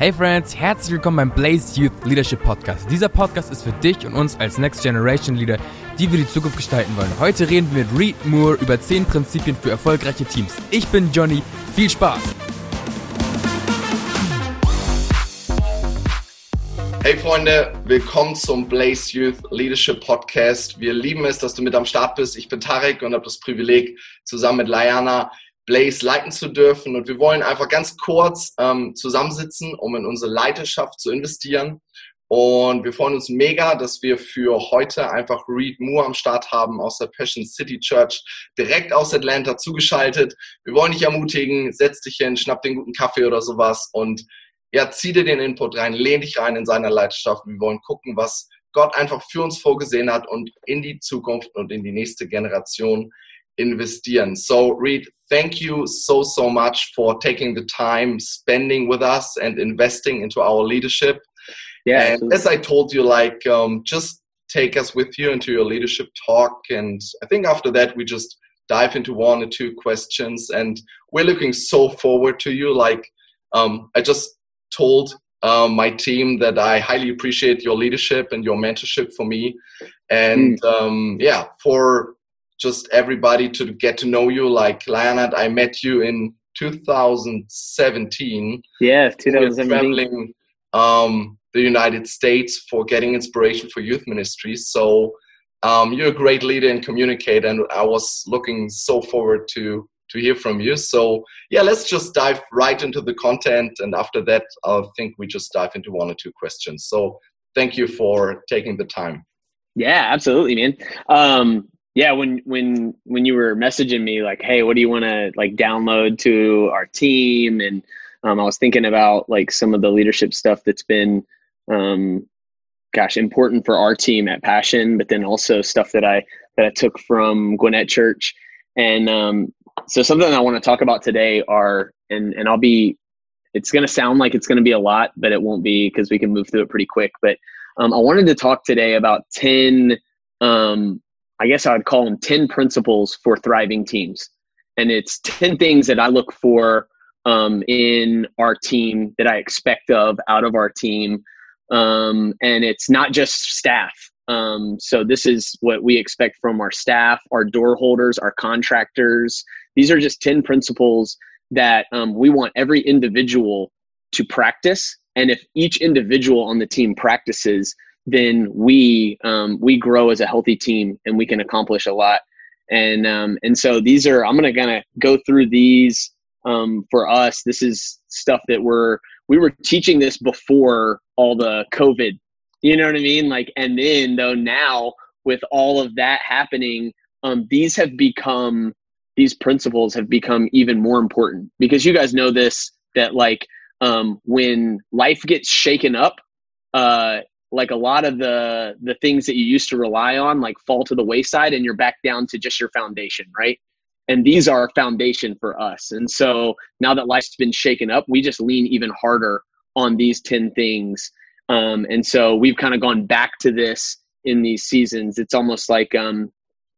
Hey Friends, herzlich willkommen beim Blaze Youth Leadership Podcast. Dieser Podcast ist für dich und uns als Next Generation Leader, die wir die Zukunft gestalten wollen. Heute reden wir mit Reed Moore über 10 Prinzipien für erfolgreiche Teams. Ich bin Johnny, viel Spaß! Hey Freunde, willkommen zum Blaze Youth Leadership Podcast. Wir lieben es, dass du mit am Start bist. Ich bin Tarek und habe das Privileg, zusammen mit Layana Blaze leiten zu dürfen. Und wir wollen einfach ganz kurz ähm, zusammensitzen, um in unsere Leiterschaft zu investieren. Und wir freuen uns mega, dass wir für heute einfach Reed Moore am Start haben aus der Passion City Church, direkt aus Atlanta zugeschaltet. Wir wollen dich ermutigen, setz dich hin, schnapp den guten Kaffee oder sowas und ja, zieh dir den Input rein, lehn dich rein in seiner Leidenschaft. Wir wollen gucken, was Gott einfach für uns vorgesehen hat und in die Zukunft und in die nächste Generation investieren. So, Reed, thank you so, so much for taking the time, spending with us, and investing into our leadership. Yeah. And as I told you, like, um, just take us with you into your leadership talk. And I think after that, we just dive into one or two questions. And we're looking so forward to you. Like, um, I just told um, my team that I highly appreciate your leadership and your mentorship for me. And mm. um, yeah, for just everybody to get to know you. Like Leonard, I met you in 2017. Yeah, 2017. Traveling um, the United States for getting inspiration for youth ministries. So um, you're a great leader and communicator, and I was looking so forward to to hear from you. So yeah, let's just dive right into the content, and after that, I think we just dive into one or two questions. So thank you for taking the time. Yeah, absolutely, man. Um, yeah when when when you were messaging me like hey what do you want to like download to our team? And um, i was thinking about like some of the leadership stuff that's been um, gosh important for our team at passion but then also stuff that i that i took from gwinnett church. And um, so something i want to talk about today are and and i'll be it's going to sound like it's going to be a lot but it won't be because we can move through it pretty quick but um, i wanted to talk today about 10 um, I guess I would call them 10 principles for thriving teams. And it's 10 things that I look for um, in our team that I expect of out of our team. Um, and it's not just staff. Um, so this is what we expect from our staff, our door holders, our contractors. These are just 10 principles that um, we want every individual to practice. And if each individual on the team practices, then we um, we grow as a healthy team and we can accomplish a lot. And um, and so these are I'm gonna of go through these um, for us. This is stuff that we're we were teaching this before all the COVID. You know what I mean? Like, and then though now with all of that happening, um, these have become these principles have become even more important because you guys know this that like um, when life gets shaken up, uh, like a lot of the the things that you used to rely on like fall to the wayside and you're back down to just your foundation right? And these are a foundation for us. And so now that life's been shaken up we just lean even harder on these 10 things. Um, and so we've kind of gone back to this in these seasons. It's almost like um,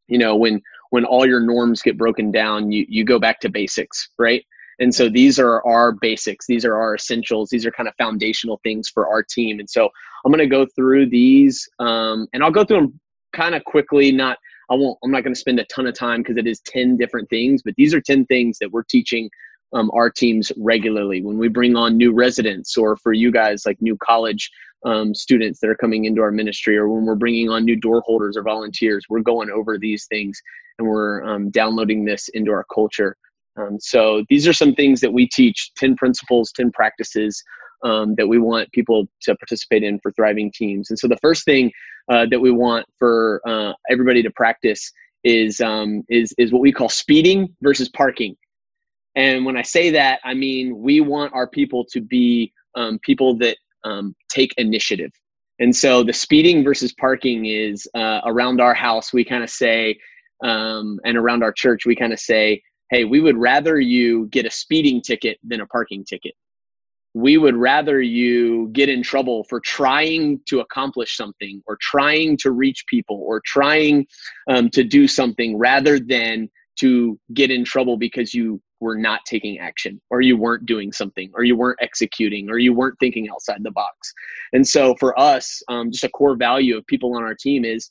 you know when when all your norms get broken down you you go back to basics right and so these are our basics, these are our essentials, these are kind of foundational things for our team. And so I'm going to go through these um, and I'll go through them kind of quickly, not I won't I'm not going to spend a ton of time because it is 10 different things, but these are 10 things that we're teaching um, our teams regularly. When we bring on new residents or for you guys like new college um, students that are coming into our ministry or when we're bringing on new door holders or volunteers we're going over these things and we're um, downloading this into our culture um, so these are some things that we teach 10 principles, 10 practices um, that we want people to participate in for thriving teams. And so the first thing uh, that we want for uh, everybody to practice is, um, is, is what we call speeding versus parking. And when I say that, I mean we want our people to be um, people that um, take initiative. And so the speeding versus parking is uh, around our house, we kind of say, um, and around our church, we kind of say, hey, we would rather you get a speeding ticket than a parking ticket. We would rather you get in trouble for trying to accomplish something or trying to reach people or trying um, to do something rather than to get in trouble because you were not taking action or you weren't doing something or you weren't executing or you weren't thinking outside the box and so for us um, just a core value of people on our team is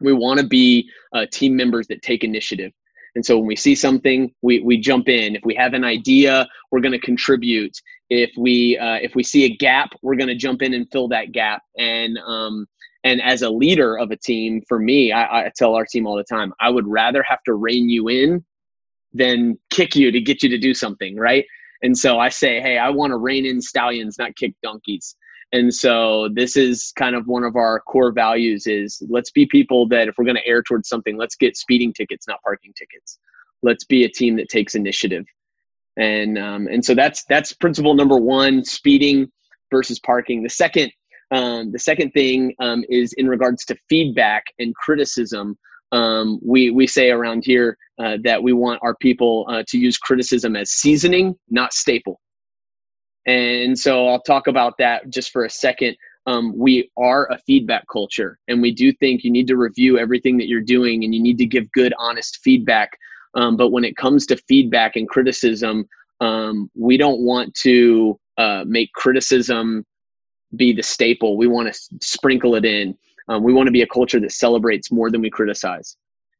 we want to be uh, team members that take initiative and so when we see something we, we jump in if we have an idea we're going to contribute if we uh, if we see a gap we're going to jump in and fill that gap and um, and as a leader of a team for me I, I tell our team all the time i would rather have to rein you in than kick you to get you to do something, right? And so I say, hey, I want to rein in stallions, not kick donkeys. And so this is kind of one of our core values is let's be people that if we're going to err towards something, let's get speeding tickets, not parking tickets. Let's be a team that takes initiative. And um, and so that's that's principle number one: speeding versus parking. The second um, the second thing um, is in regards to feedback and criticism. Um, we we say around here uh, that we want our people uh, to use criticism as seasoning, not staple. And so I'll talk about that just for a second. Um, we are a feedback culture, and we do think you need to review everything that you're doing and you need to give good, honest feedback. Um, but when it comes to feedback and criticism, um, we don't want to uh, make criticism be the staple. We want to sprinkle it in. Um, we want to be a culture that celebrates more than we criticize.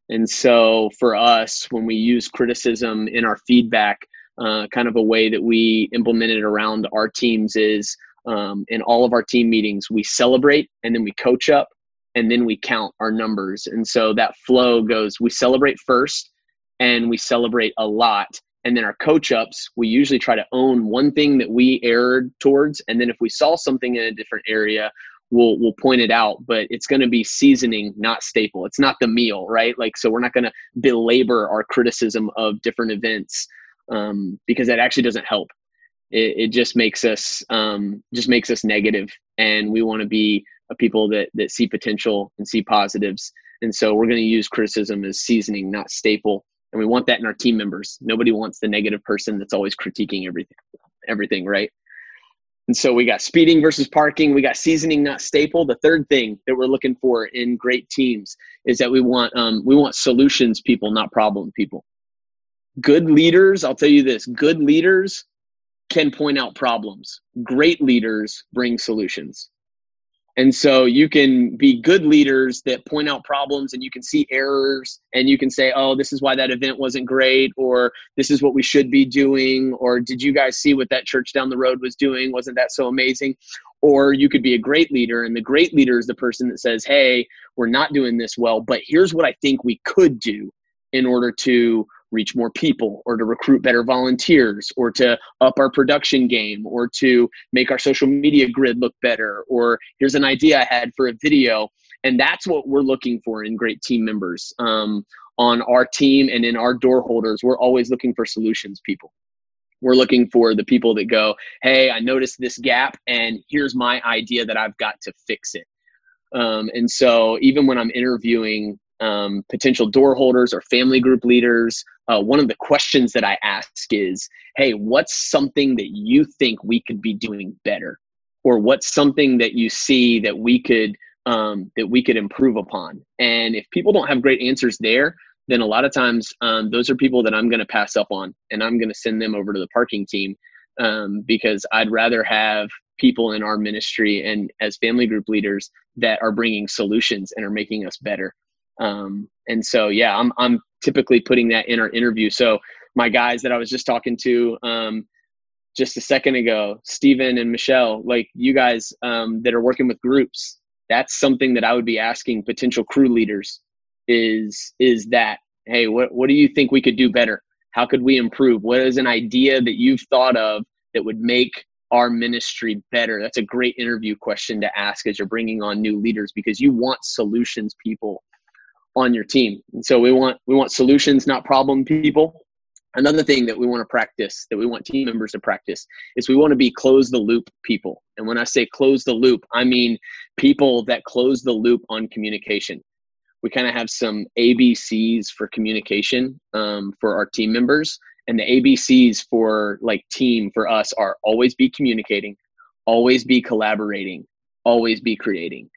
And so for us, when we use criticism in our feedback, uh, kind of a way that we implement it around our teams is um, in all of our team meetings, we celebrate and then we coach up and then we count our numbers. And so that flow goes we celebrate first and we celebrate a lot. And then our coach ups, we usually try to own one thing that we erred towards. And then if we saw something in a different area, we'll we'll point it out but it's going to be seasoning not staple it's not the meal right like so we're not going to belabor our criticism of different events um, because that actually doesn't help it, it just makes us um, just makes us negative and we want to be a people that that see potential and see positives and so we're going to use criticism as seasoning not staple and we want that in our team members nobody wants the negative person that's always critiquing everything everything right and so we got speeding versus parking. We got seasoning, not staple. The third thing that we're looking for in great teams is that we want um, we want solutions people, not problem people. Good leaders, I'll tell you this: good leaders can point out problems. Great leaders bring solutions. And so you can be good leaders that point out problems and you can see errors and you can say, oh, this is why that event wasn't great, or this is what we should be doing, or did you guys see what that church down the road was doing? Wasn't that so amazing? Or you could be a great leader, and the great leader is the person that says, hey, we're not doing this well, but here's what I think we could do in order to reach more people or to recruit better volunteers or to up our production game or to make our social media grid look better. Or here's an idea i had for a video and that's what we're looking for in great team members. Um, on our team and in our door holders we're always looking for solutions people. We're looking for the people that go hey i noticed this gap and here's my idea that i've got to fix it. Um, and so even when i'm interviewing um, potential door holders or family group leaders, uh, one of the questions that I ask is, hey, what's something that you think we could be doing better? Or what's something that you see that we could um, that we could improve upon? And if people don't have great answers there, then a lot of times um, those are people that I'm going to pass up on, and I'm going to send them over to the parking team um, because I'd rather have people in our ministry and as family group leaders that are bringing solutions and are making us better um, and so, yeah, I'm, I'm typically putting that in our interview. So my guys that I was just talking to, um, just a second ago, Stephen and Michelle, like you guys um, that are working with groups, that's something that I would be asking potential crew leaders is is that hey, what what do you think we could do better? How could we improve? What is an idea that you've thought of that would make our ministry better? That's a great interview question to ask as you're bringing on new leaders because you want solutions people on your team. And so we want we want solutions, not problem people. Another thing that we want to practice, that we want team members to practice, is we want to be close the loop people. And when I say close the loop, I mean people that close the loop on communication. We kind of have some ABCs for communication um, for our team members. And the ABCs for like team for us are always be communicating, always be collaborating, always be creating.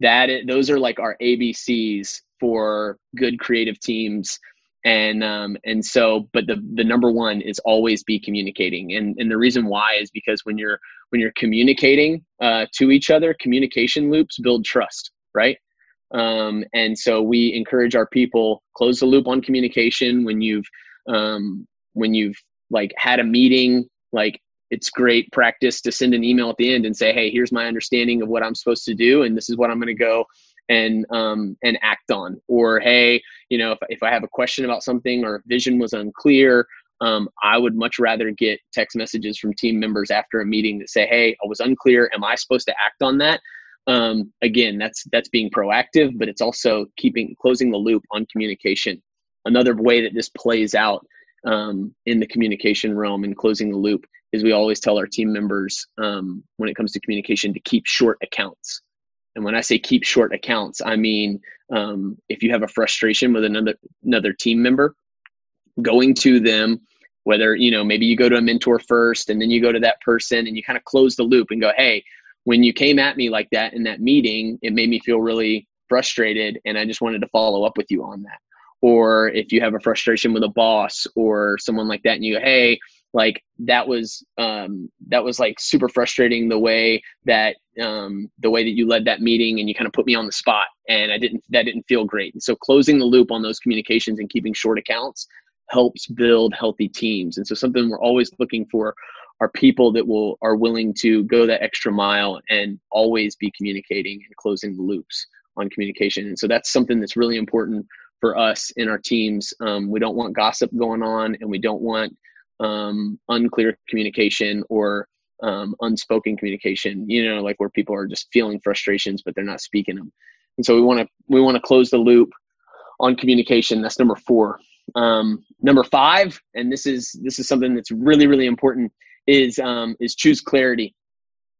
That those are like our ABCs for good creative teams. And um, and so but the the number one is always be communicating. And and the reason why is because when you're when you're communicating uh, to each other communication loops build trust right? Um, and so we encourage our people close the loop on communication when you've um, when you've like had a meeting like it's great practice to send an email at the end and say hey here's my understanding of what i'm supposed to do and this is what i'm going to go and um, and act on. Or hey you know if, if i have a question about something or vision was unclear um, i would much rather get text messages from team members after a meeting that say hey i was unclear. Am i supposed to act on that? Um, again that's that's being proactive but it's also keeping closing the loop on communication. Another way that this plays out um, in the communication realm and closing the loop is we always tell our team members um, when it comes to communication to keep short accounts and when I say keep short accounts, I mean um, if you have a frustration with another another team member, going to them, whether you know maybe you go to a mentor first and then you go to that person and you kind of close the loop and go, hey, when you came at me like that in that meeting, it made me feel really frustrated, and I just wanted to follow up with you on that. Or if you have a frustration with a boss or someone like that, and you go, hey, like that was um, that was like super frustrating the way that um, the way that you led that meeting and you kind of put me on the spot and I didn't that didn't feel great. And so closing the loop on those communications and keeping short accounts helps build healthy teams. And so something we're always looking for are people that will are willing to go that extra mile and always be communicating and closing the loops on communication. And so that's something that's really important for us in our teams. Um, we don't want gossip going on, and we don't want um, unclear communication or um, unspoken communication. You know, like where people are just feeling frustrations but they're not speaking them. And so we want to we want to close the loop on communication. That's number four. Um, number five, and this is this is something that's really really important is um, is choose clarity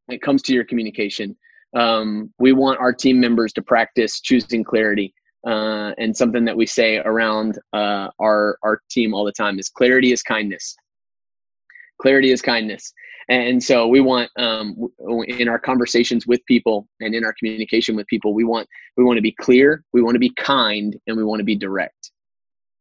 when it comes to your communication. Um, we want our team members to practice choosing clarity. Uh, and something that we say around uh, our our team all the time is clarity is kindness clarity is kindness. And so we want um, in our conversations with people and in our communication with people we want we want to be clear we want to be kind and we want to be direct.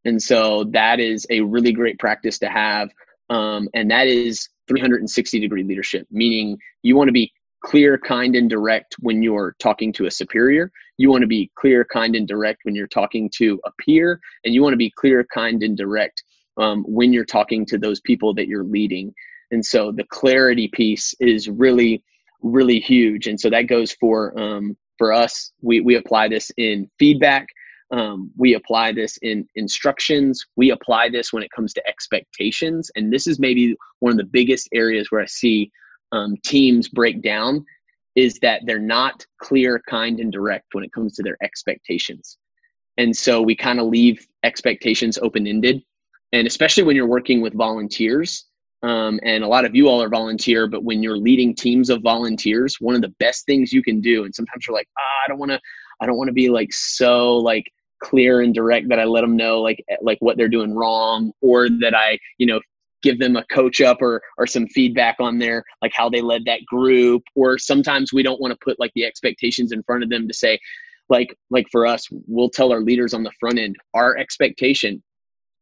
And so that is a really great practice to have um, and that is 360 degree leadership meaning you want to be clear kind and direct when you're talking to a superior. You want to be clear kind and direct when you're talking to a peer and you want to be clear kind and direct um, when you're talking to those people that you're leading. And so the clarity piece is really, really huge. And so that goes for um, for us. We we apply this in feedback. Um, we apply this in instructions. We apply this when it comes to expectations. And this is maybe one of the biggest areas where I see um, teams break down is that they're not clear, kind, and direct when it comes to their expectations. And so we kind of leave expectations open ended and especially when you're working with volunteers um, and a lot of you all are volunteer but when you're leading teams of volunteers one of the best things you can do and sometimes you're like ah, i don't want to i don't want to be like so like clear and direct that i let them know like eh, like what they're doing wrong or that i you know give them a coach up or or some feedback on their like how they led that group or sometimes we don't want to put like the expectations in front of them to say like like for us we'll tell our leaders on the front end our expectation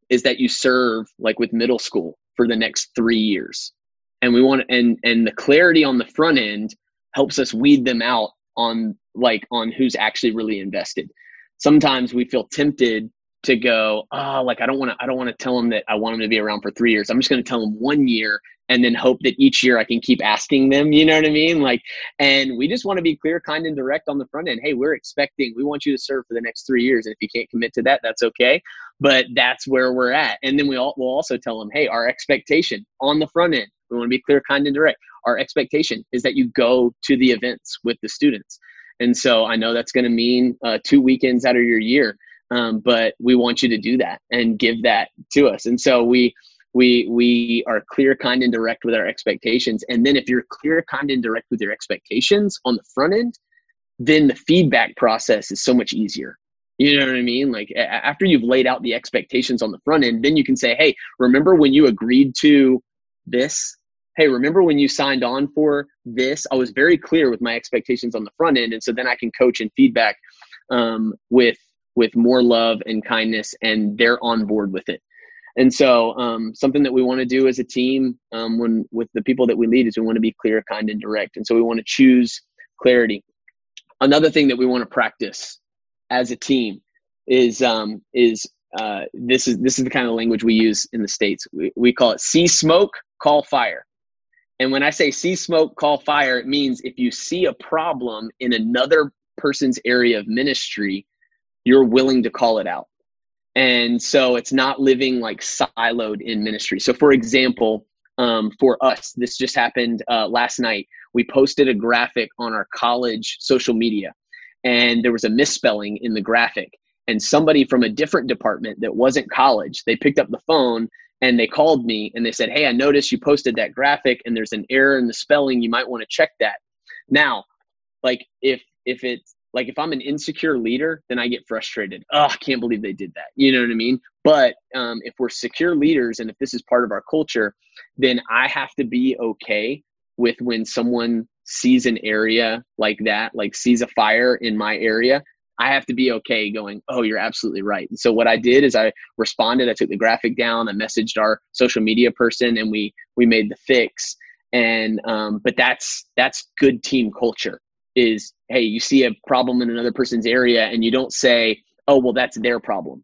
is that you serve like with middle school for the next three years. And we want and and the clarity on the front end helps us weed them out on like on who's actually really invested. Sometimes we feel tempted to go oh like i don't want to i don't want to tell them that i want them to be around for three years. I'm just going to tell them one year and then hope that each year I can keep asking them, you know what I mean? Like, and we just want to be clear, kind, and direct on the front end. Hey, we're expecting, we want you to serve for the next three years. And if you can't commit to that, that's okay. But that's where we're at. And then we all, we'll also tell them, hey, our expectation on the front end, we want to be clear, kind, and direct. Our expectation is that you go to the events with the students. And so I know that's going to mean uh, two weekends out of your year. Um, but we want you to do that and give that to us. And so we, we we are clear kind and direct with our expectations. And then if you're clear kind and direct with your expectations on the front end then the feedback process is so much easier. You know what i mean? Like after you've laid out the expectations on the front end then you can say hey remember when you agreed to this? Hey remember when you signed on for this? I was very clear with my expectations on the front end and so then i can coach and feedback um, with with more love and kindness, and they're on board with it. And so, um, something that we want to do as a team, um, when with the people that we lead, is we want to be clear, kind, and direct. And so, we want to choose clarity. Another thing that we want to practice as a team is um, is uh, this is this is the kind of language we use in the states. We, we call it see smoke, call fire. And when I say see smoke, call fire, it means if you see a problem in another person's area of ministry, you're willing to call it out. And so it's not living like siloed in ministry. So, for example, um, for us, this just happened uh, last night. We posted a graphic on our college social media, and there was a misspelling in the graphic. And somebody from a different department that wasn't college, they picked up the phone and they called me and they said, Hey, I noticed you posted that graphic and there's an error in the spelling. You might want to check that. Now, like if if it's like if I'm an insecure leader, then I get frustrated. Oh, I can't believe they did that. You know what I mean? But um, if we're secure leaders and if this is part of our culture, then I have to be okay with when someone sees an area like that, like sees a fire in my area, I have to be okay going, oh, you're absolutely right. And so what I did is I responded, I took the graphic down, I messaged our social media person and we we made the fix. And um, but that's that's good team culture is hey, you see a problem in another person's area and you don't say, oh well that's their problem.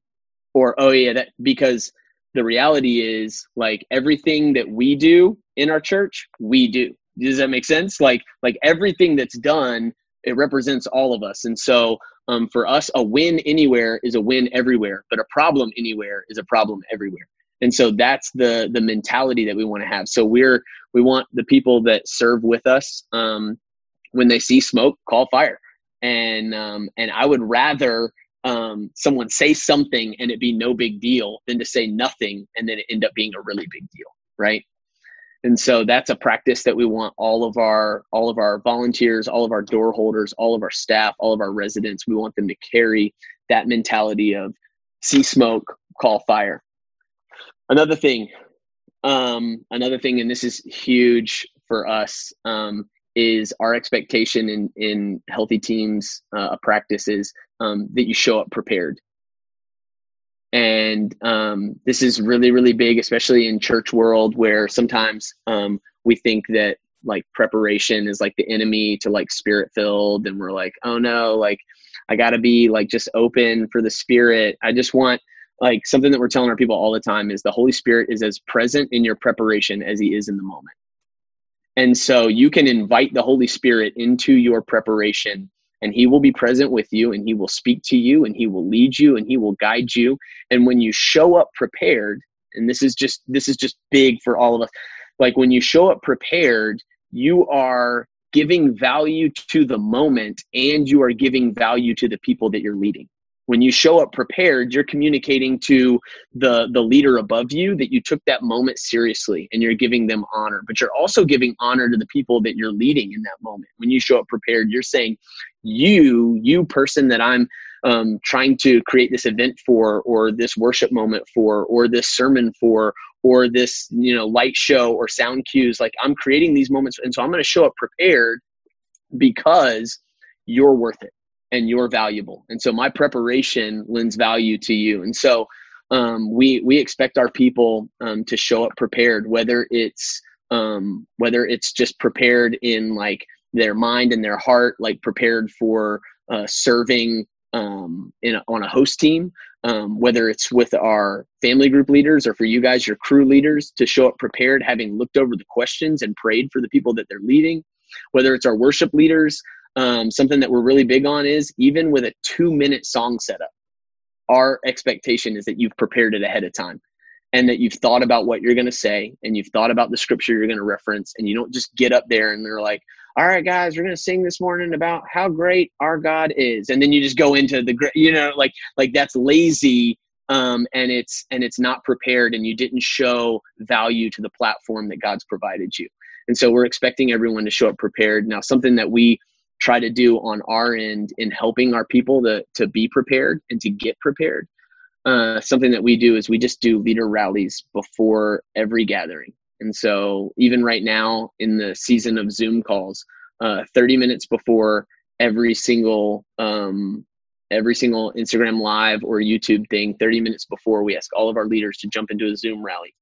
Or oh yeah, that because the reality is like everything that we do in our church, we do. Does that make sense? Like like everything that's done, it represents all of us. And so um, for us, a win anywhere is a win everywhere, but a problem anywhere is a problem everywhere. And so that's the the mentality that we want to have. So we're we want the people that serve with us um, when they see smoke, call fire. And um, and I would rather um, someone say something and it be no big deal than to say nothing and then it end up being a really big deal, right? and so that's a practice that we want all of our all of our volunteers all of our door holders all of our staff all of our residents we want them to carry that mentality of see smoke call fire another thing um, another thing and this is huge for us um, is our expectation in in healthy teams uh, practices um, that you show up prepared. And um, this is really really big especially in church world where sometimes um, we think that like preparation is like the enemy to like spirit filled and we're like oh no like i gotta be like just open for the spirit. I just want like something that we're telling our people all the time is the holy spirit is as present in your preparation as he is in the moment and so you can invite the holy spirit into your preparation and he will be present with you and he will speak to you and he will lead you and he will guide you. And when you show up prepared and this is just this is just big for all of us like when you show up prepared you are giving value to the moment and you are giving value to the people that you're leading when you show up prepared you're communicating to the the leader above you that you took that moment seriously and you're giving them honor but you're also giving honor to the people that you're leading in that moment. When you show up prepared you're saying you you person that i'm um, trying to create this event for or this worship moment for or this sermon for or this you know light show or sound cues like i'm creating these moments and so i'm going to show up prepared because you're worth it and you're valuable. And so my preparation lends value to you. And so um, we we expect our people um, to show up prepared, whether it's um, whether it's just prepared in like their mind and their heart, like prepared for uh, serving um, in a, on a host team, um, whether it's with our family group leaders or for you guys, your crew leaders, to show up prepared, having looked over the questions and prayed for the people that they're leading, whether it's our worship leaders um, something that we're really big on is even with a two minute song setup, our expectation is that you've prepared it ahead of time and that you've thought about what you're going to say and you've thought about the scripture you're going to reference and you don't just get up there and they're like all right guys we're going to sing this morning about how great our god is. And then you just go into the you know like like that's lazy um, and it's and it's not prepared and you didn't show value to the platform that god's provided you. And so we're expecting everyone to show up prepared. Now something that we try to do on our end in helping our people to, to be prepared and to get prepared. Uh, something that we do is we just do leader rallies before every gathering. And so, even right now in the season of Zoom calls, uh, 30 minutes before every single um, every single Instagram live or YouTube thing 30 minutes before we ask all of our leaders to jump into a Zoom rally.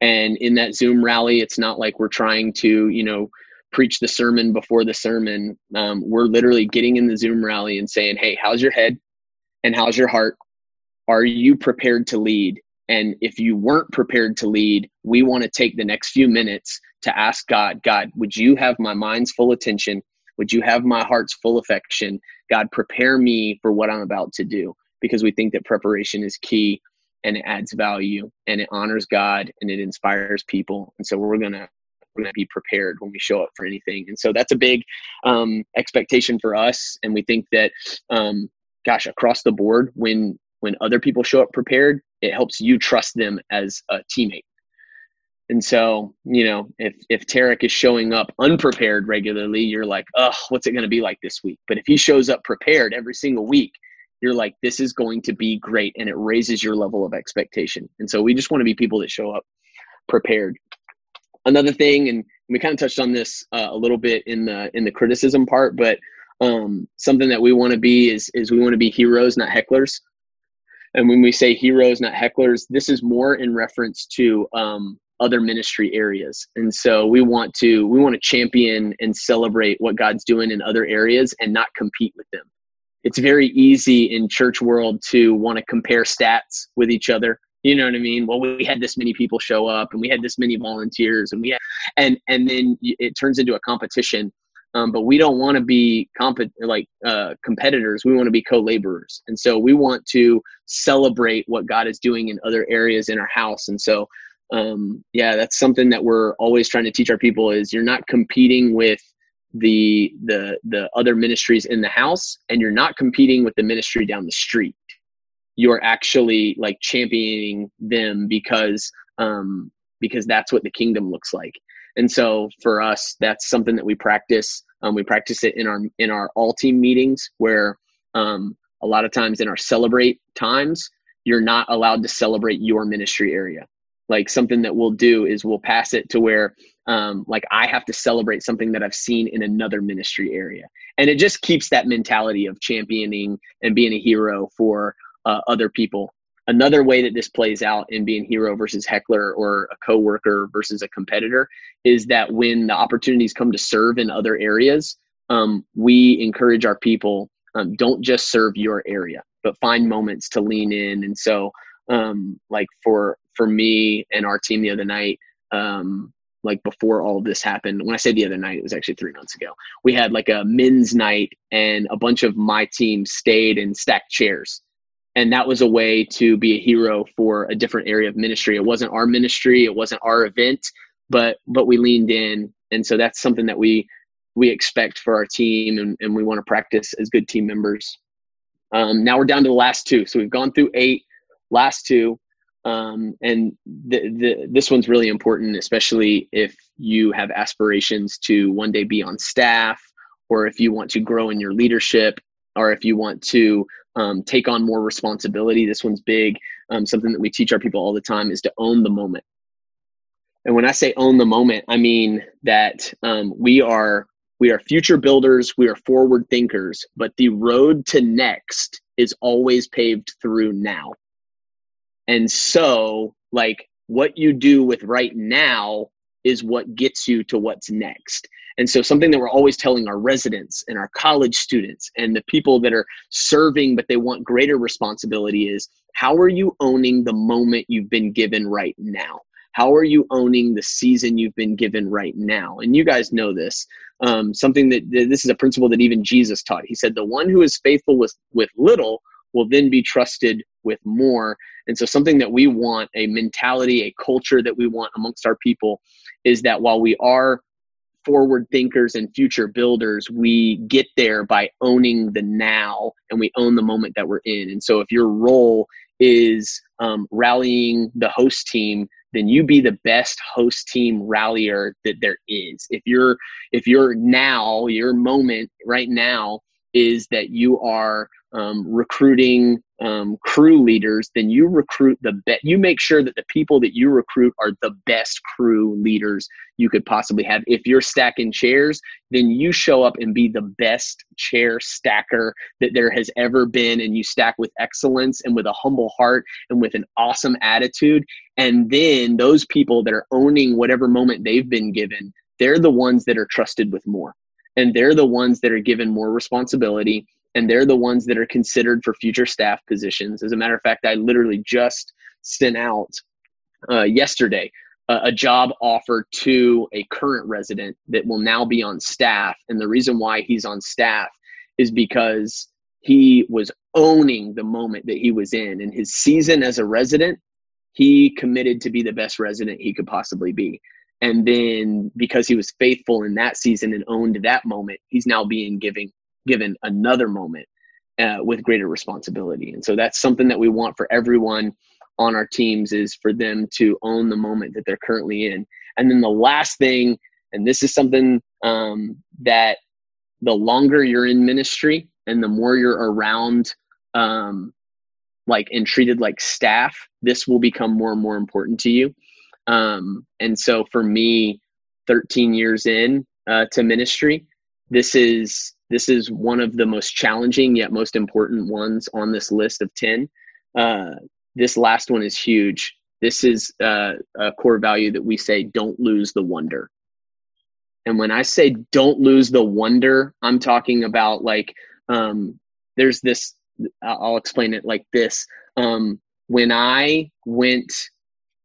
And in that Zoom rally, it's not like we're trying to, you know, preach the sermon before the sermon. Um, we're literally getting in the Zoom rally and saying, Hey, how's your head? And how's your heart? Are you prepared to lead? And if you weren't prepared to lead, we want to take the next few minutes to ask God, God, would you have my mind's full attention? Would you have my heart's full affection? God, prepare me for what I'm about to do because we think that preparation is key and it adds value and it honors God and it inspires people. And so we're going to we're going to be prepared when we show up for anything. And so that's a big um, expectation for us. And we think that, um, gosh, across the board, when when other people show up prepared, it helps you trust them as a teammate. And so, you know, if if Tarek is showing up unprepared regularly, you're like, oh, what's it going to be like this week? But if he shows up prepared every single week, you're like, this is going to be great, and it raises your level of expectation. And so, we just want to be people that show up prepared. Another thing, and we kind of touched on this uh, a little bit in the in the criticism part, but um, something that we want to be is is we want to be heroes, not hecklers. And when we say heroes, not hecklers, this is more in reference to um, other ministry areas. And so we want to we want to champion and celebrate what God's doing in other areas and not compete with them. It's very easy in church world to want to compare stats with each other. You know what I mean? Well, we had this many people show up, and we had this many volunteers, and we had, and and then it turns into a competition um, but we don't want to be comp- like uh, competitors. We want to be co-laborers, and so we want to celebrate what God is doing in other areas in our house. And so, um, yeah, that's something that we're always trying to teach our people: is you're not competing with the the the other ministries in the house, and you're not competing with the ministry down the street. You're actually like championing them because um, because that's what the kingdom looks like. And so for us, that's something that we practice. Um, we practice it in our in our all team meetings where um, a lot of times in our celebrate times, you're not allowed to celebrate your ministry area. Like something that we'll do is we'll pass it to where um, like I have to celebrate something that I've seen in another ministry area, and it just keeps that mentality of championing and being a hero for uh, other people Another way that this plays out in being hero versus heckler or a coworker versus a competitor is that when the opportunities come to serve in other areas, um, we encourage our people um, don't just serve your area, but find moments to lean in. And so, um, like for for me and our team the other night, um, like before all of this happened. When I say the other night, it was actually three months ago. We had like a men's night, and a bunch of my team stayed and stacked chairs and that was a way to be a hero for a different area of ministry. It wasn't our ministry it wasn't our event but but we leaned in. And so that's something that we we expect for our team and, and we want to practice as good team members. Um, now we're down to the last two. So we've gone through eight last two. Um, and the, the, this one's really important especially if you have aspirations to one day be on staff or if you want to grow in your leadership or if you want to um, take on more responsibility. This one's big. Um, something that we teach our people all the time is to own the moment. And when I say own the moment, I mean that um, we are we are future builders, we are forward thinkers, but the road to next is always paved through now. And so, like what you do with right now is what gets you to what's next. And so, something that we're always telling our residents and our college students and the people that are serving, but they want greater responsibility is how are you owning the moment you've been given right now? How are you owning the season you've been given right now? And you guys know this. Um, something that this is a principle that even Jesus taught. He said, The one who is faithful with, with little will then be trusted with more. And so, something that we want, a mentality, a culture that we want amongst our people, is that while we are forward thinkers and future builders, we get there by owning the now and we own the moment that we're in. And so if your role is um, rallying the host team, then you be the best host team rallier that there is. If you're if you're now, your moment right now is that you are um, recruiting um, crew leaders, then you recruit the best. You make sure that the people that you recruit are the best crew leaders you could possibly have. If you're stacking chairs, then you show up and be the best chair stacker that there has ever been, and you stack with excellence and with a humble heart and with an awesome attitude. And then those people that are owning whatever moment they've been given, they're the ones that are trusted with more and they're the ones that are given more responsibility and they're the ones that are considered for future staff positions. As a matter of fact, I literally just sent out uh, yesterday a job offer to a current resident that will now be on staff. And the reason why he's on staff is because he was owning the moment that he was in. and his season as a resident, he committed to be the best resident he could possibly be. And then because he was faithful in that season and owned that moment, he's now being giving given another moment uh, with greater responsibility. And so that's something that we want for everyone on our teams is for them to own the moment that they're currently in. And then the last thing, and this is something um, that the longer you're in ministry and the more you're around, um, like and treated like staff, this will become more and more important to you. Um, and so for me, 13 years in uh, to ministry, this is this is one of the most challenging yet most important ones on this list of 10. Uh, this last one is huge. This is uh, a core value that we say don't lose the wonder. And when I say don't lose the wonder, I'm talking about like um, there's this, I'll explain it like this. Um, when I went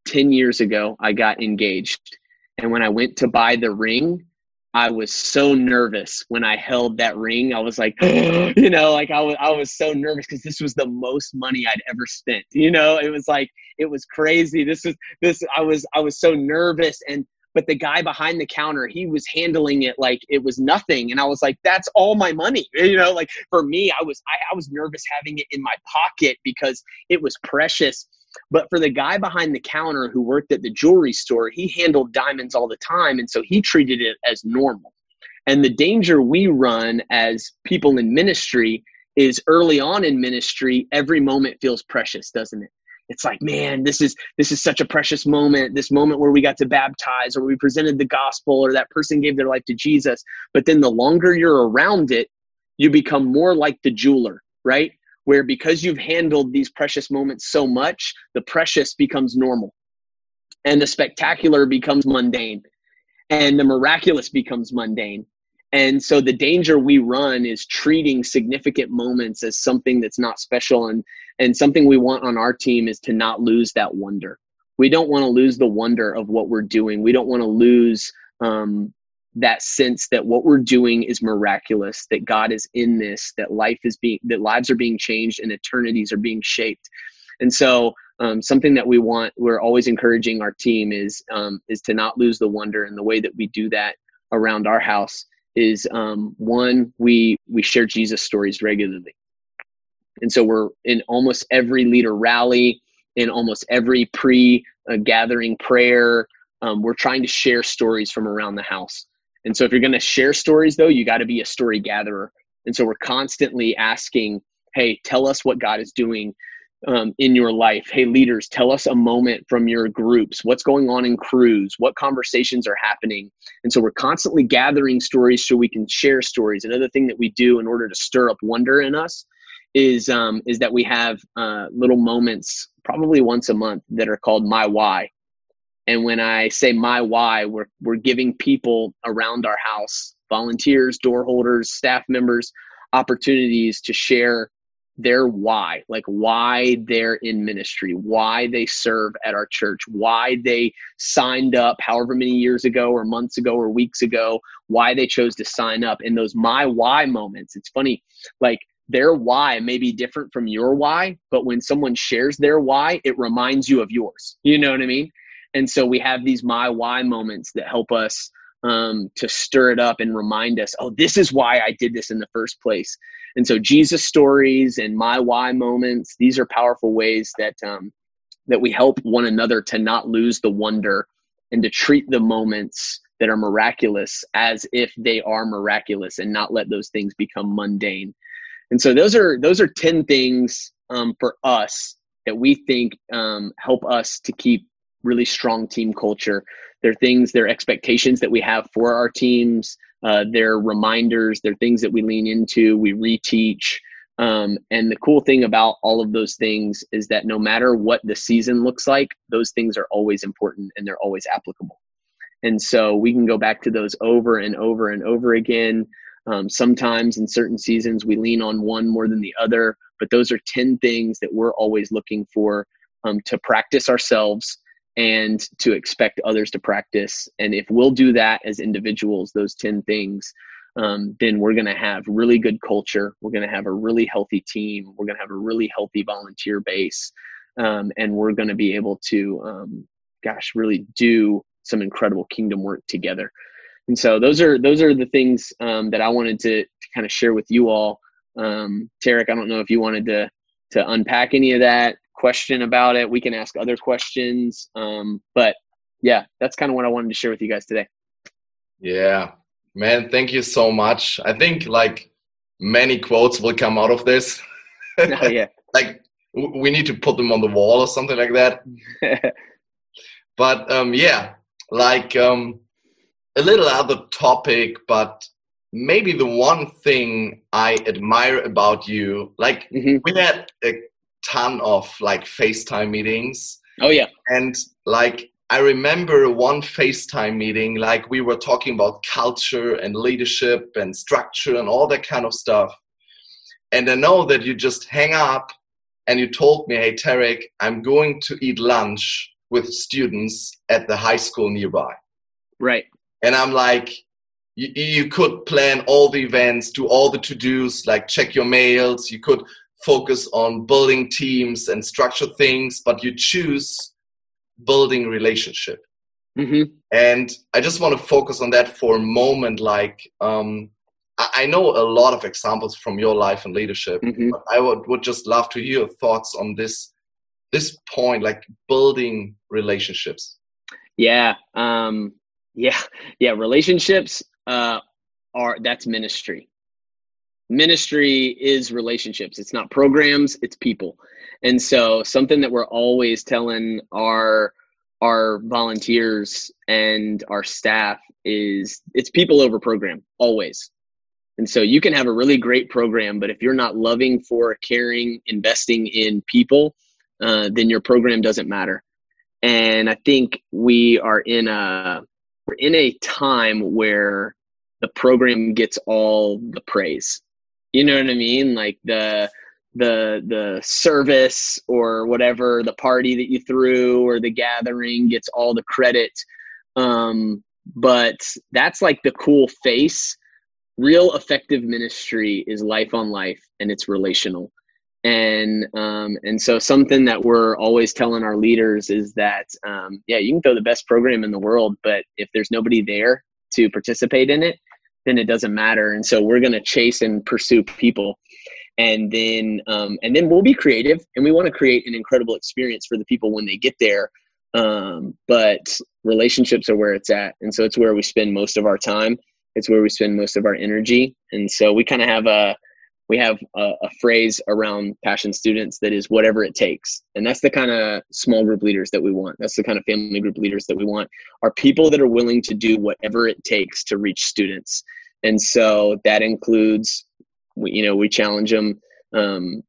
10 years ago, I got engaged. And when I went to buy the ring, I was so nervous when I held that ring. I was like, you know, like I was, I was so nervous because this was the most money I'd ever spent. You know, it was like it was crazy. This was this. I was I was so nervous, and but the guy behind the counter, he was handling it like it was nothing, and I was like, that's all my money. You know, like for me, I was I, I was nervous having it in my pocket because it was precious but for the guy behind the counter who worked at the jewelry store, he handled diamonds all the time. And so he treated it as normal. And the danger we run as people in ministry is early on in ministry, every moment feels precious, doesn't it? It's like, man, this is this is such a precious moment. This moment where we got to baptize or we presented the gospel or that person gave their life to Jesus. But then the longer you're around it, you become more like the jeweler, right? Where because you've handled these precious moments so much, the precious becomes normal and the spectacular becomes mundane and the miraculous becomes mundane. And so the danger we run is treating significant moments as something that's not special and and something we want on our team is to not lose that wonder. We don't want to lose the wonder of what we're doing. We don't want to lose um, that sense that what we're doing is miraculous, that God is in this, that life is being, that lives are being changed and eternities are being shaped. And so, um, something that we want, we're always encouraging our team is um, is to not lose the wonder. And the way that we do that around our house is um, one, we we share Jesus stories regularly. And so we're in almost every leader rally, in almost every pre uh, gathering prayer, um, we're trying to share stories from around the house. And so if you're going to share stories, though, you got to be a story gatherer. And so we're constantly asking, hey, tell us what God is doing um, in your life. Hey, leaders, tell us a moment from your groups. What's going on in crews? What conversations are happening? And so we're constantly gathering stories so we can share stories. Another thing that we do in order to stir up wonder in us is um, is that we have uh, little moments, probably once a month, that are called my why. And when I say my why, we're, we're giving people around our house, volunteers, door holders, staff members, opportunities to share their why, like why they're in ministry, why they serve at our church, why they signed up however many years ago or months ago or weeks ago, why they chose to sign up. In those my why moments, it's funny, like their why may be different from your why, but when someone shares their why, it reminds you of yours. You know what I mean? And so we have these my why moments that help us um, to stir it up and remind us, oh, this is why I did this in the first place. And so Jesus stories and my why moments, these are powerful ways that um, that we help one another to not lose the wonder and to treat the moments that are miraculous as if they are miraculous and not let those things become mundane. And so those are those are 10 things um, for us that we think um, help us to keep really strong team culture. They're things, they're expectations that we have for our teams. Uh, they're reminders. They're things that we lean into. We reteach. Um, and the cool thing about all of those things is that no matter what the season looks like, those things are always important and they're always applicable. And so we can go back to those over and over and over again. Um, sometimes in certain seasons, we lean on one more than the other, but those are 10 things that we're always looking for um, to practice ourselves and to expect others to practice. And if we'll do that as individuals, those 10 things, um, then we're going to have really good culture. We're going to have a really healthy team. We're going to have a really healthy volunteer base. Um, and we're going to be able to, um, gosh, really do some incredible kingdom work together. And so those are those are the things um, that I wanted to, to kind of share with you all. Um, Tarek, I don't know if you wanted to to unpack any of that question about it. We can ask other questions. Um, but yeah, that's kind of what I wanted to share with you guys today. Yeah, man, thank you so much. I think like many quotes will come out of this. oh, yeah. like we need to put them on the wall or something like that. but um, yeah, like um, a little other topic, but maybe the one thing I admire about you, like mm-hmm. we had a ton of like FaceTime meetings. Oh yeah. And like I remember one FaceTime meeting, like we were talking about culture and leadership and structure and all that kind of stuff. And I know that you just hang up and you told me, hey, Tarek, I'm going to eat lunch with students at the high school nearby. Right. And I'm like, you, you could plan all the events, do all the to dos, like check your mails. You could focus on building teams and structure things, but you choose building relationship. Mm-hmm. And I just want to focus on that for a moment. Like, um, I, know a lot of examples from your life and leadership, mm-hmm. but I would, would just love to hear your thoughts on this this point, like building relationships. Yeah, um, yeah, yeah. Relationships uh, are that's ministry ministry is relationships. It's not programs it's people. And so something that we're always telling our our volunteers and our staff is it's people over program always. And so you can have a really great program but if you're not loving for caring investing in people uh, then your program doesn't matter. And i think we are in a we're in a time where the program gets all the praise you know what I mean? Like the the the service or whatever the party that you threw or the gathering gets all the credit. Um, but that's like the cool face. Real effective ministry is life on life and it's relational. And um, and so something that we're always telling our leaders is that um, yeah, you can throw the best program in the world, but if there's nobody there to participate in it, then it doesn't matter. And so we're going to chase and pursue people. And then, um, and then we'll be creative and we want to create an incredible experience for the people when they get there. Um, but relationships are where it's at. And so it's where we spend most of our time. It's where we spend most of our energy. And so we kind of have a, we have a, a, phrase around passion students that is whatever it takes. And that's the kind of small group leaders that we want. That's the kind of family group leaders that we want are people that are willing to do whatever it takes to reach students. And so that includes you know we challenge them um,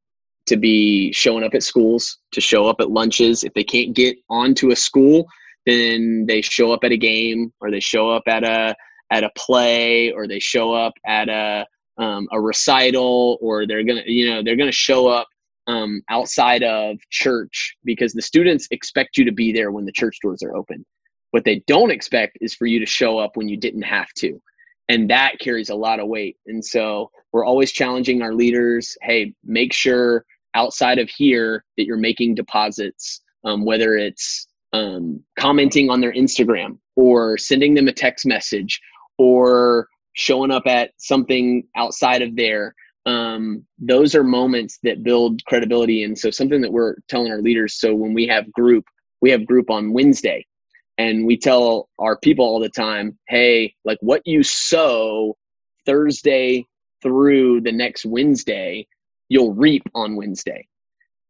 to be showing up at schools to show up at lunches. If they can't get onto a school then they show up at a game or they show up at a at a play or they show up at a um, a recital or they're gonna you know they're gonna show up um, outside of church because the students expect you to be there when the church doors are open. What they don't expect is for you to show up when you didn't have to. And that carries a lot of weight. And so we're always challenging our leaders hey make sure outside of here that you're making deposits um, whether it's um, commenting on their instagram or sending them a text message or showing up at something outside of there um, those are moments that build credibility and so something that we're telling our leaders so when we have group we have group on wednesday And we tell our people all the time, hey, like what you sow Thursday through the next Wednesday, you'll reap on Wednesday.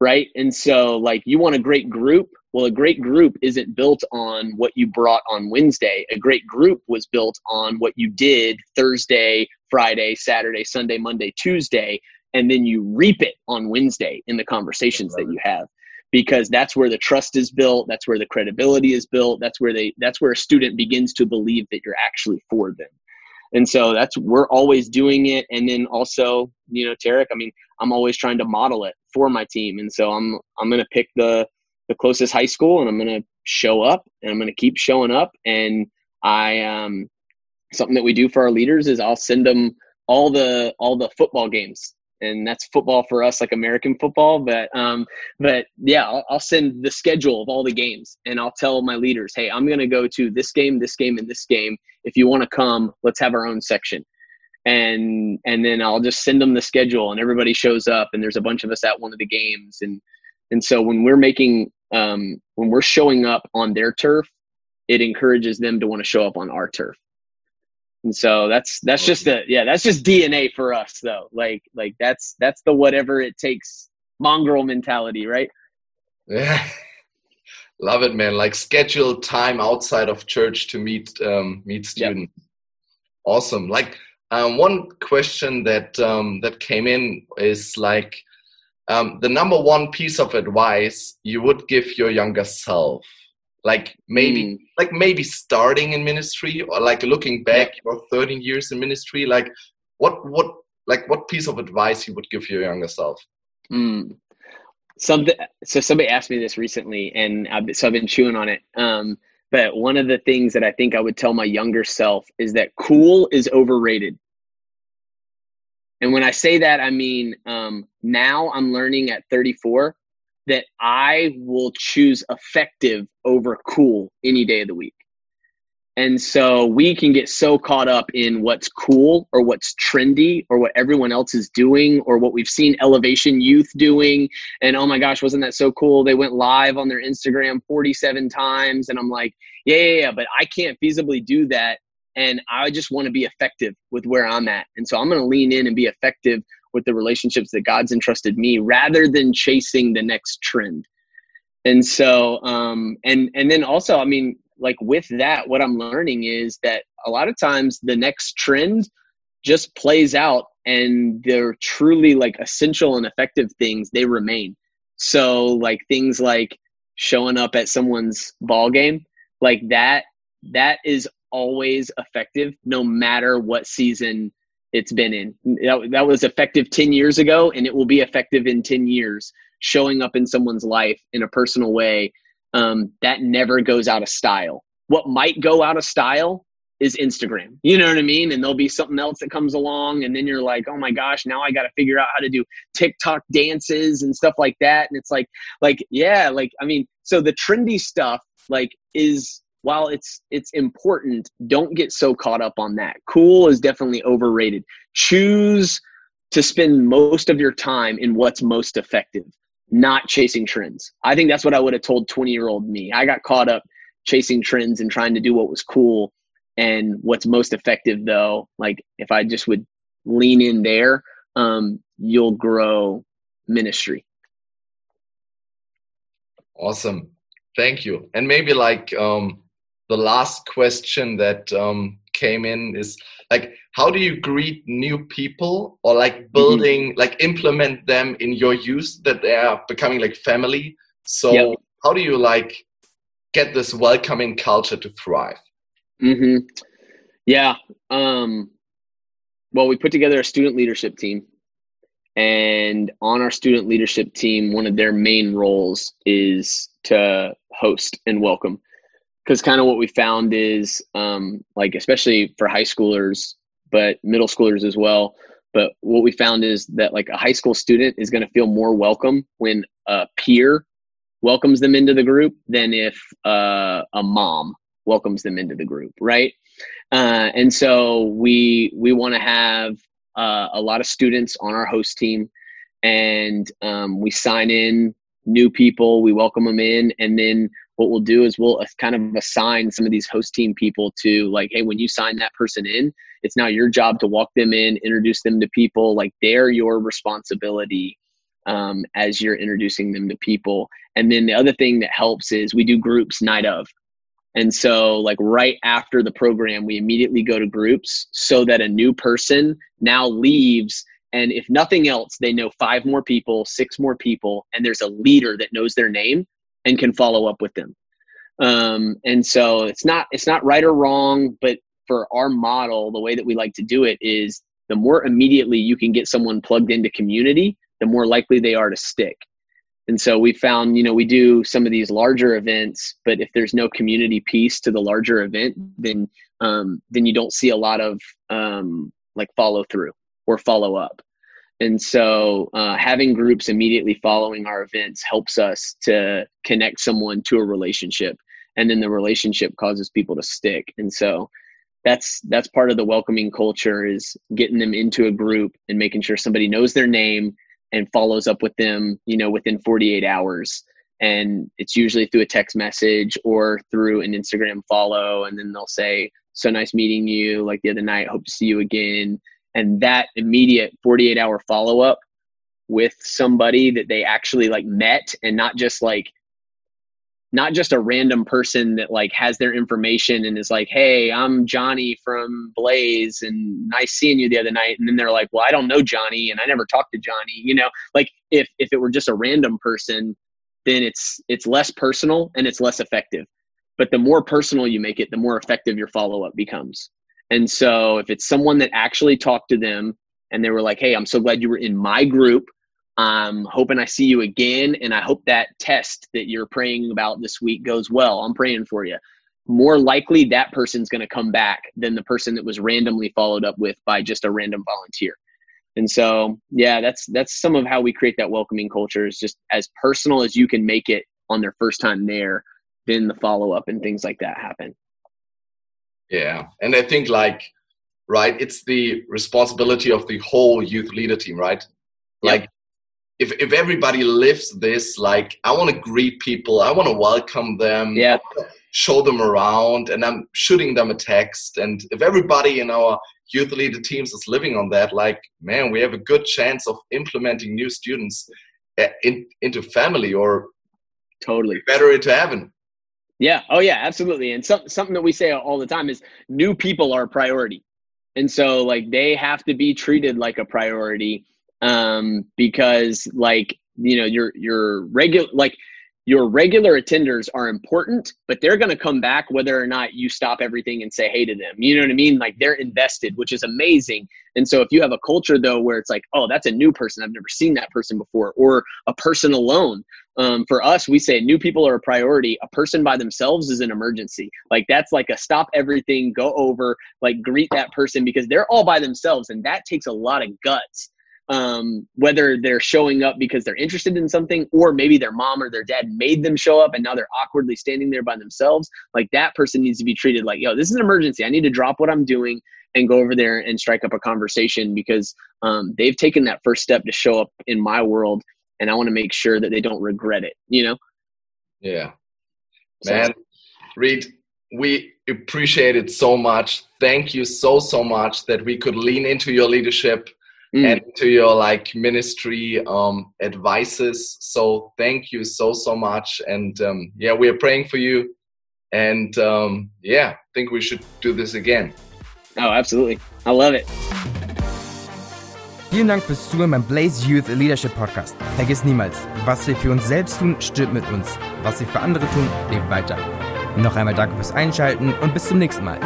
Right. And so, like, you want a great group. Well, a great group isn't built on what you brought on Wednesday. A great group was built on what you did Thursday, Friday, Saturday, Sunday, Monday, Tuesday, and then you reap it on Wednesday in the conversations that you have because that's where the trust is built that's where the credibility is built that's where they that's where a student begins to believe that you're actually for them and so that's we're always doing it and then also you know tarek i mean i'm always trying to model it for my team and so i'm i'm to pick the the closest high school and i'm to show up and i'm to keep showing up and i um something that we do for our leaders is i'll send them all the all the football games and that's football for us, like American football. But um, but yeah, I'll, I'll, send the schedule of all the games, and I'll tell my leaders, hey, I'm going to go to this game, this game, and this game. If you want to come, let's have our own section. And and then I'll just send them the schedule, and everybody shows up, and there's a bunch of us at one of the games, and and so when we're making um, when we're showing up on their turf, it encourages them to want to show up on our turf. And so that's that's just a yeah that's just dna for us though. Like like that's that's the whatever it takes mongrel mentality right? Yeah. Love it man. Like schedule time outside of church to meet um, meet students yep. awesome. Like um, one question that um, that came in is like um, the number one piece of advice you would give your younger self like maybe mm. like maybe starting in ministry or like looking back yeah. you're 13 years in ministry like what what like what piece of advice you would give your younger self mm. something so somebody asked me this recently and I've, so i've been chewing on it um, but one of the things that i think i would tell my younger self is that cool is overrated and when i say that i mean um, now i'm learning at 34 that I will choose effective over cool any day of the week. And so we can get so caught up in what's cool or what's trendy or what everyone else is doing or what we've seen Elevation Youth doing. And oh my gosh, wasn't that so cool? They went live on their Instagram 47 times. And I'm like, yeah, yeah, yeah, but I can't feasibly do that. And I just want to be effective with where I'm at. And so I'm going to lean in and be effective with the relationships that God's entrusted me rather than chasing the next trend. And so, um, and, and then also, I mean, like with that, what I'm learning is that a lot of times the next trend just plays out and they're truly like essential and effective things, they remain. So like things like showing up at someone's ball game, like that, that is always effective no matter what season it's been in. That, that was effective 10 years ago, and it will be effective in 10 years, showing up in someone's life in a personal way. Um, that never goes out of style. What might go out of style is Instagram. You know what I mean? And there'll be something else that comes along, and then you're like, oh my gosh, now I got to figure out how to do TikTok dances and stuff like that. And it's like, like, yeah, like, I mean, so the trendy stuff, like, is while it's it's important, don't get so caught up on that. Cool is definitely overrated. Choose to spend most of your time in what's most effective, not chasing trends. I think that's what I would have told 20 year old me. I got caught up chasing trends and trying to do what was cool. And what's most effective, though, like if I just would lean in there, um, you'll grow ministry. Awesome. Thank you. And maybe like um, the last question that um, came in is like how do you greet new people or like mm-hmm. building mm -hmm. like implement them in your use that they are becoming like family so yep. how do you like get this welcoming culture to thrive mm -hmm. yeah um, well we put together a student leadership team and on our student leadership team one of their main roles is to host and welcome because kind of what we found is um, like especially for high schoolers but middle schoolers as well. But what we found is that like a high school student is going to feel more welcome when a peer welcomes them into the group than if uh, a mom welcomes them into the group right? Uh, and so we we want to have uh, a lot of students on our host team and um, we sign in new people we welcome them in and then what we'll do is we'll kind of assign some of these host team people to like, hey, when you sign that person in, it's now your job to walk them in, introduce them to people. Like they're your responsibility um, as you're introducing them to people. And then the other thing that helps is we do groups night of. And so, like right after the program, we immediately go to groups so that a new person now leaves. And if nothing else, they know five more people, six more people, and there's a leader that knows their name and can follow up with them. Um, and so it's not it's not right or wrong, but for our model, the way that we like to do it is the more immediately you can get someone plugged into community, the more likely they are to stick. And so we found, you know, we do some of these larger events, but if there's no community piece to the larger event, then um, then you don't see a lot of um, like follow through or follow up. And so uh, having groups immediately following our events helps us to connect someone to a relationship, and then the relationship causes people to stick. And so that's that's part of the welcoming culture is getting them into a group and making sure somebody knows their name and follows up with them, you know, within 48 hours. And it's usually through a text message or through an Instagram follow. And then they'll say, So nice meeting you. Like the other night, hope to see you again. And that immediate 48 hour follow up with somebody that they actually like met and not just like not just a random person that like has their information and is like, "Hey, I'm Johnny from Blaze, and nice seeing you the other night." And then they're like, "Well, I don't know Johnny, and I never talked to Johnny." You know, like if if it were just a random person, then it's it's less personal and it's less effective. But the more personal you make it, the more effective your follow up becomes. And so, if it's someone that actually talked to them and they were like, "Hey, I'm so glad you were in my group." I'm hoping I see you again, and I hope that test that you're praying about this week goes well. I'm praying for you. More likely, that person's going to come back than the person that was randomly followed up with by just a random volunteer. And so, yeah, that's that's some of how we create that welcoming culture. Is just as personal as you can make it on their first time there. Then the follow up and things like that happen. Yeah, and I think like right, it's the responsibility of the whole youth leader team, right? Like if if everybody lives this, like I want to greet people, I want to welcome them, yeah, show them around, and I'm shooting them a text. And if everybody in our youth leader teams is living on that, like man, we have a good chance of implementing new students eh, in, into family or totally better into heaven. Yeah. Oh yeah, absolutely. And some, something that we say all the time is new people are a priority. And so like they have to be treated like a priority um, because like you know your your regular like your regular attenders are important, but they're going to come back whether or not you stop everything and say hey to them. You know what I mean? Like they're invested, which is amazing. And so if you have a culture though where it's like, oh, that's a new person, I've never seen that person before, or a person alone. Um, for us, we say new people are a priority. A person by themselves is an emergency. Like that's like a stop everything, go over, like greet that person because they're all by themselves, and that takes a lot of guts um, whether they're showing up because they're interested in something or maybe their mom or their dad made them show up and now they're awkwardly standing there by themselves like that person needs to be treated like yo this is an emergency i need to drop what i'm doing and go over there and strike up a conversation because um, they've taken that first step to show up in my world and i want to make sure that they don't regret it you know yeah man reed we appreciate it so much thank you so so much that we could lean into your leadership mm. and to your like ministry um, advices. So thank you so so much, and um, yeah, we are praying for you, and um, yeah, I think we should do this again. Oh, absolutely! I love it. Vielen Dank fürs Zuhören beim Blaze Youth Leadership Podcast. Vergiss niemals, was wir für uns selbst tun, stimmt mit uns. Was wir für andere tun, lebt weiter. Noch einmal danke fürs Einschalten und bis zum nächsten Mal.